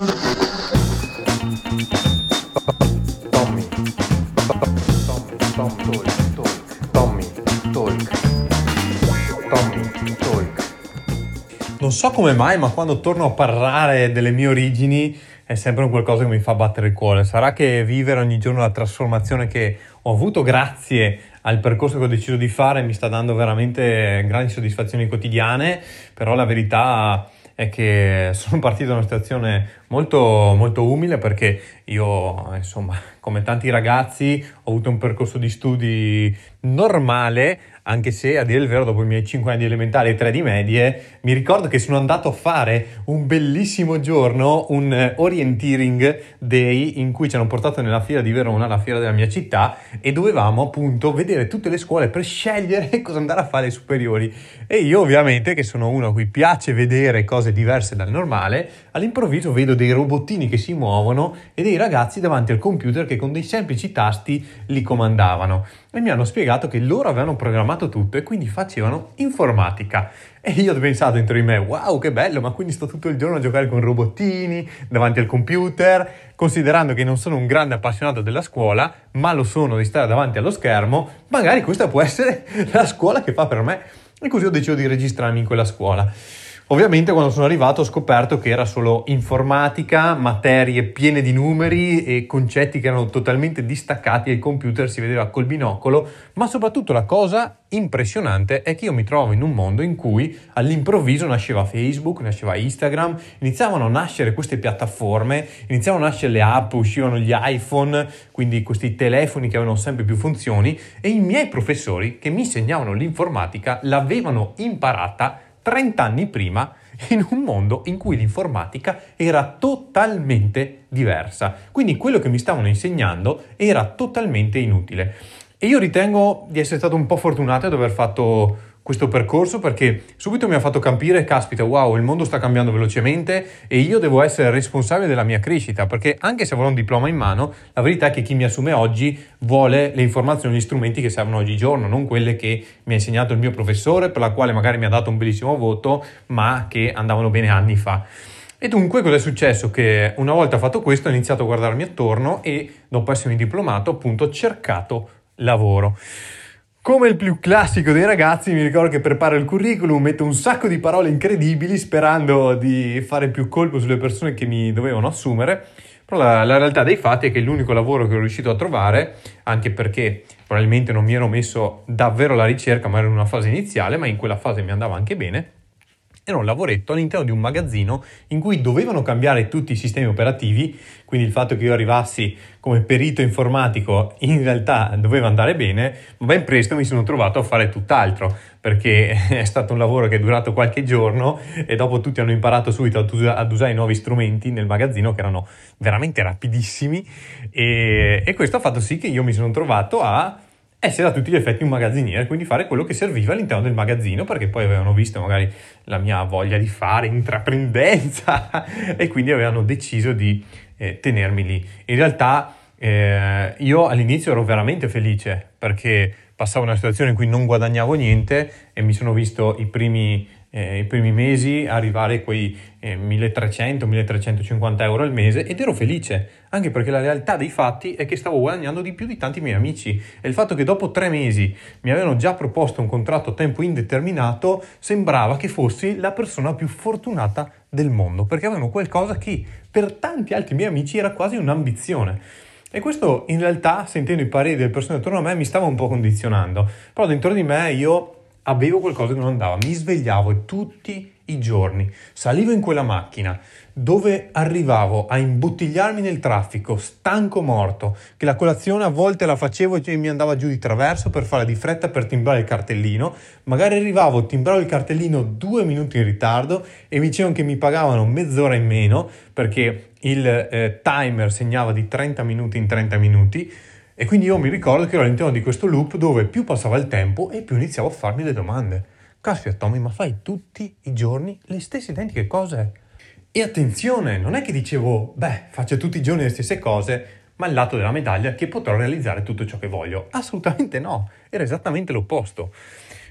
Non so come mai, ma quando torno a parlare delle mie origini è sempre un qualcosa che mi fa battere il cuore. Sarà che vivere ogni giorno la trasformazione che ho avuto grazie al percorso che ho deciso di fare mi sta dando veramente grandi soddisfazioni quotidiane, però la verità è che sono partito da una situazione molto, molto umile perché io, insomma, come tanti ragazzi, ho avuto un percorso di studi normale, anche se a dire il vero, dopo i miei 5 anni di elementari e 3 di medie, mi ricordo che sono andato a fare un bellissimo giorno, un orienteering day in cui ci hanno portato nella fiera di Verona, la fiera della mia città, e dovevamo appunto vedere tutte le scuole per scegliere cosa andare a fare ai superiori. E io ovviamente, che sono uno a cui piace vedere cose diverse dal normale, all'improvviso vedo dei robottini che si muovono e dei ragazzi davanti al computer che con dei semplici tasti li comandavano e mi hanno spiegato che loro avevano programmato tutto e quindi facevano informatica. E io ho pensato dentro di me, wow che bello, ma quindi sto tutto il giorno a giocare con robottini davanti al computer, considerando che non sono un grande appassionato della scuola, ma lo sono di stare davanti allo schermo, magari questa può essere la scuola che fa per me. E così ho deciso di registrarmi in quella scuola. Ovviamente quando sono arrivato ho scoperto che era solo informatica, materie piene di numeri e concetti che erano totalmente distaccati e il computer si vedeva col binocolo, ma soprattutto la cosa impressionante è che io mi trovo in un mondo in cui all'improvviso nasceva Facebook, nasceva Instagram, iniziavano a nascere queste piattaforme, iniziavano a nascere le app, uscivano gli iPhone, quindi questi telefoni che avevano sempre più funzioni e i miei professori che mi insegnavano l'informatica l'avevano imparata 30 anni prima in un mondo in cui l'informatica era totalmente diversa. Quindi quello che mi stavano insegnando era totalmente inutile. E io ritengo di essere stato un po' fortunato ad aver fatto questo percorso perché subito mi ha fatto capire, caspita, wow, il mondo sta cambiando velocemente e io devo essere responsabile della mia crescita, perché anche se avrò un diploma in mano, la verità è che chi mi assume oggi vuole le informazioni, gli strumenti che servono oggigiorno, non quelle che mi ha insegnato il mio professore, per la quale magari mi ha dato un bellissimo voto, ma che andavano bene anni fa. E dunque cosa è successo? Che una volta fatto questo ho iniziato a guardarmi attorno e dopo essermi diplomato appunto ho cercato lavoro. Come il più classico dei ragazzi, mi ricordo che preparo il curriculum, metto un sacco di parole incredibili sperando di fare più colpo sulle persone che mi dovevano assumere, però la, la, realtà dei fatti è che l'unico lavoro che ho riuscito a trovare, anche perché probabilmente non mi ero messo davvero alla ricerca, ma ero in una fase iniziale, ma in quella fase mi andava anche bene, era un lavoretto all'interno di un magazzino in cui dovevano cambiare tutti i sistemi operativi, quindi il fatto che io arrivassi come perito informatico in realtà doveva andare bene, ma ben presto mi sono trovato a fare tutt'altro, perché è stato un lavoro che è durato qualche giorno e dopo tutti hanno imparato subito ad usare i nuovi strumenti nel magazzino che erano veramente rapidissimi e, e questo ha fatto sì che io mi sono trovato a essere a tutti gli effetti un magazziniere, quindi fare quello che serviva all'interno del magazzino, perché poi avevano visto magari la mia voglia di fare intraprendenza e quindi avevano deciso di eh, tenermi lì. In realtà eh, io all'inizio ero veramente felice perché passavo una situazione in cui non guadagnavo niente e mi sono visto i primi eh, i primi mesi arrivare a quei eh, 1300-1350 euro al mese ed ero felice, anche perché la realtà dei fatti è che stavo guadagnando di più di tanti miei amici e il fatto che dopo tre mesi mi avevano già proposto un contratto a tempo indeterminato sembrava che fossi la persona più fortunata del mondo, perché avevano qualcosa che per tanti altri miei amici era quasi un'ambizione. E questo in realtà, sentendo i pareri delle persone attorno a me, mi stava un po' condizionando. Però dentro di me io avevo qualcosa che non andava, mi svegliavo tutti i giorni, salivo in quella macchina dove arrivavo a imbottigliarmi nel traffico, stanco morto, che la colazione a volte la facevo e mi andava giù di traverso per fare di fretta per timbrare il cartellino, magari arrivavo, timbravo il cartellino due minuti in ritardo e mi dicevano che mi pagavano mezz'ora in meno perché il eh, timer segnava di 30 minuti in 30 minuti, e quindi io mi ricordo che ero all'interno di questo loop dove più passava il tempo e più iniziavo a farmi le domande. Caspita Tommy, ma fai tutti i giorni le stesse identiche cose? E attenzione, non è che dicevo, beh, faccio tutti i giorni le stesse cose, ma il lato della medaglia che potrò realizzare tutto ciò che voglio. Assolutamente no, era esattamente l'opposto.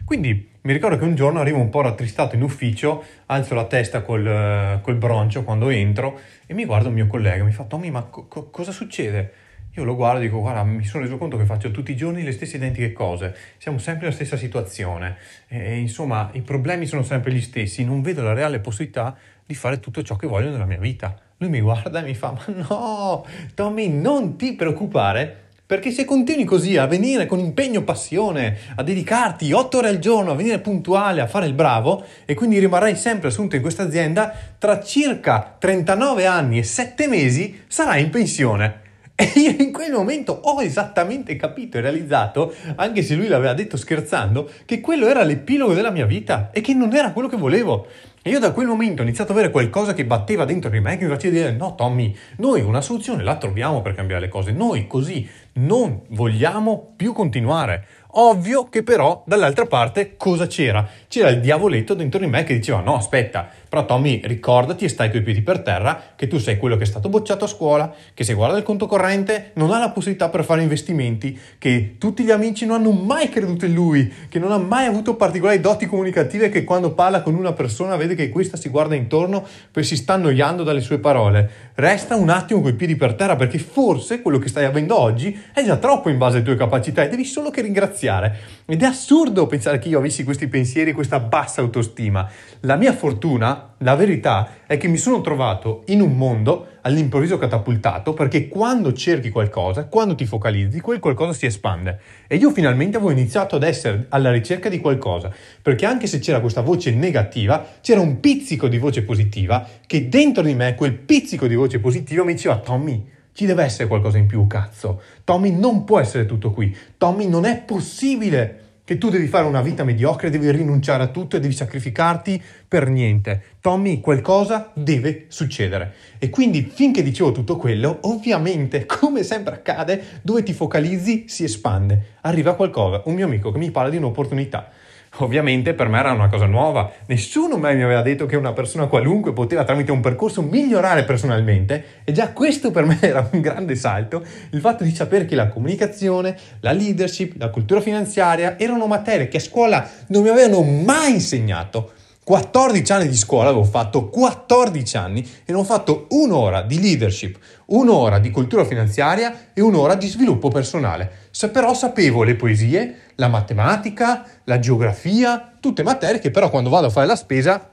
Quindi mi ricordo che un giorno arrivo un po' rattristato in ufficio, alzo la testa col, col broncio quando entro e mi guardo il mio collega, mi fa Tommy ma co- cosa succede? Io lo guardo e dico, guarda, mi sono reso conto che faccio tutti i giorni le stesse identiche cose, siamo sempre nella stessa situazione, e, insomma i problemi sono sempre gli stessi, non vedo la reale possibilità di fare tutto ciò che voglio nella mia vita. Lui mi guarda e mi fa, ma no, Tommy, non ti preoccupare, perché se continui così a venire con impegno, passione, a dedicarti otto ore al giorno, a venire puntuale, a fare il bravo, e quindi rimarrai sempre assunto in questa azienda, tra circa 39 anni e 7 mesi sarai in pensione. E io in quel momento ho esattamente capito e realizzato, anche se lui l'aveva detto scherzando, che quello era l'epilogo della mia vita e che non era quello che volevo. E io da quel momento ho iniziato ad avere qualcosa che batteva dentro di me che mi faceva dire no Tommy, noi una soluzione la troviamo per cambiare le cose, noi così non vogliamo più continuare. Ovvio che però dall'altra parte cosa c'era? C'era il diavoletto dentro di me che diceva no aspetta, però Tommy ricordati e stai coi piedi per terra che tu sei quello che è stato bocciato a scuola, che se guarda il conto corrente non ha la possibilità per fare investimenti, che tutti gli amici non hanno mai creduto in lui, che non ha mai avuto particolari doti comunicative che quando parla con una persona vede che questa si guarda intorno poi si sta annoiando dalle sue parole. Resta un attimo coi piedi per terra perché forse quello che stai avendo oggi è già troppo in base alle tue capacità e devi solo che ringraziare. Ed è assurdo pensare che io avessi questi pensieri, questa bassa autostima. La mia fortuna, la verità, è che mi sono trovato in un mondo all'improvviso catapultato perché quando cerchi qualcosa, quando ti focalizzi, quel qualcosa si espande. E io finalmente avevo iniziato ad essere alla ricerca di qualcosa, perché anche se c'era questa voce negativa, c'era un pizzico di voce positiva che dentro di me, quel pizzico di voce positiva mi diceva Tommy, ci deve essere qualcosa in più, cazzo. Tommy non può essere tutto qui. Tommy non è possibile che tu devi fare una vita mediocre, devi rinunciare a tutto e devi sacrificarti per niente. Tommy, qualcosa deve succedere. E quindi finché dicevo tutto quello, ovviamente, come sempre accade, dove ti focalizzi si espande. Arriva qualcosa, un mio amico che mi parla di un'opportunità. Ovviamente per me era una cosa nuova, nessuno mai mi aveva detto che una persona qualunque poteva tramite un percorso migliorare personalmente e già questo per me era un grande salto, il fatto di sapere che la comunicazione, la leadership, la cultura finanziaria erano materie che a scuola non mi avevano mai insegnato. 14 anni di scuola, avevo fatto 14 anni e non ho fatto un'ora di leadership, un'ora di cultura finanziaria e un'ora di sviluppo personale. Se però sapevo le poesie, la matematica, la geografia, tutte materie che però quando vado a fare la spesa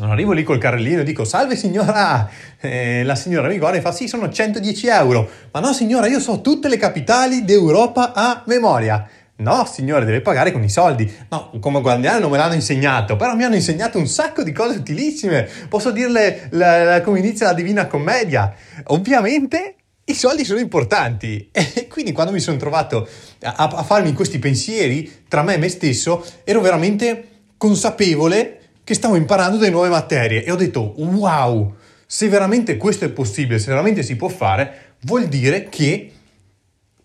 non arrivo lì col carrellino e dico salve signora, eh, la signora mi guarda e fa sì sono 110 euro, ma no signora io so tutte le capitali d'Europa a memoria. No, signore, deve pagare con i soldi. No, come guardiano non me l'hanno insegnato, però mi hanno insegnato un sacco di cose utilissime. Posso dirle la, la, come inizia la Divina Commedia. Ovviamente i soldi sono importanti e quindi quando mi sono trovato a, a farmi questi pensieri tra me e me stesso, ero veramente consapevole che stavo imparando delle nuove materie e ho detto wow, se veramente questo è possibile, se veramente si può fare, vuol dire che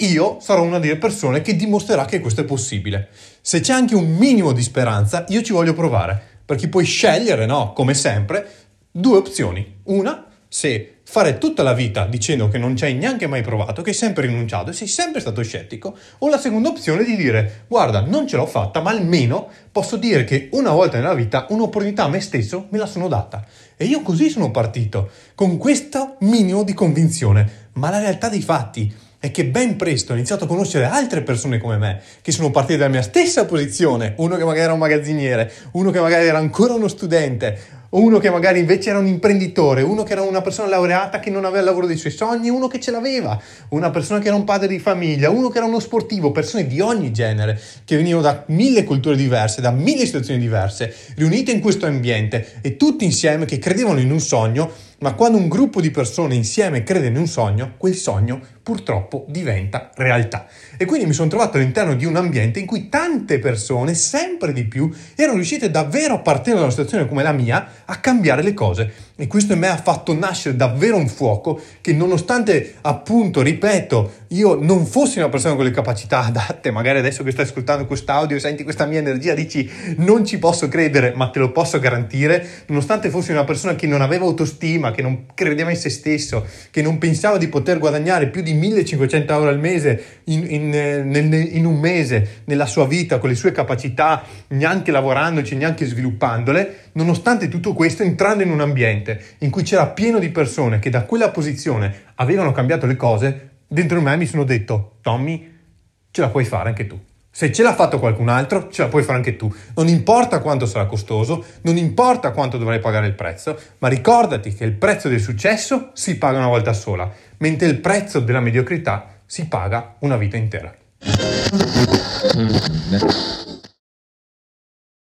io sarò una delle persone che dimostrerà che questo è possibile. Se c'è anche un minimo di speranza, io ci voglio provare, perché puoi scegliere, no, come sempre, due opzioni. Una, se fare tutta la vita dicendo che non ci hai neanche mai provato, che hai sempre rinunciato e sei sempre stato scettico, o la seconda opzione di dire guarda, non ce l'ho fatta, ma almeno posso dire che una volta nella vita un'opportunità a me stesso me la sono data. E io così sono partito, con questo minimo di convinzione. Ma la realtà dei fatti è che ben presto ho iniziato a conoscere altre persone come me, che sono partite dalla mia stessa posizione, uno che magari era un magazziniere, uno che magari era ancora uno studente, uno che magari invece era un imprenditore, uno che era una persona laureata che non aveva il lavoro dei suoi sogni, uno che ce l'aveva, una persona che era un padre di famiglia, uno che era uno sportivo, persone di ogni genere, che venivano da mille culture diverse, da mille situazioni diverse, riunite in questo ambiente e tutti insieme che credevano in un sogno ma quando un gruppo di persone insieme crede in un sogno, quel sogno purtroppo diventa realtà. E quindi mi sono trovato all'interno di un ambiente in cui tante persone, sempre di più, erano riuscite davvero a partire da una situazione come la mia a cambiare le cose. E questo in me ha fatto nascere davvero un fuoco che nonostante appunto, ripeto, io non fossi una persona con le capacità adatte, magari adesso che stai ascoltando quest'audio senti questa mia energia, dici non ci posso credere, ma te lo posso garantire, nonostante fossi una persona che non aveva autostima, che non credeva in se stesso, che non pensava di poter guadagnare più di 1500 euro al mese in, in, in, in un mese nella sua vita, con le sue capacità, neanche lavorandoci, neanche sviluppandole, nonostante tutto questo, entrando in un ambiente in cui c'era pieno di persone che da quella posizione avevano cambiato le cose, dentro me mi sono detto, Tommy, ce la puoi fare anche tu. Se ce l'ha fatto qualcun altro, ce la puoi fare anche tu. Non importa quanto sarà costoso, non importa quanto dovrai pagare il prezzo, ma ricordati che il prezzo del successo si paga una volta sola, mentre il prezzo della mediocrità si paga una vita intera.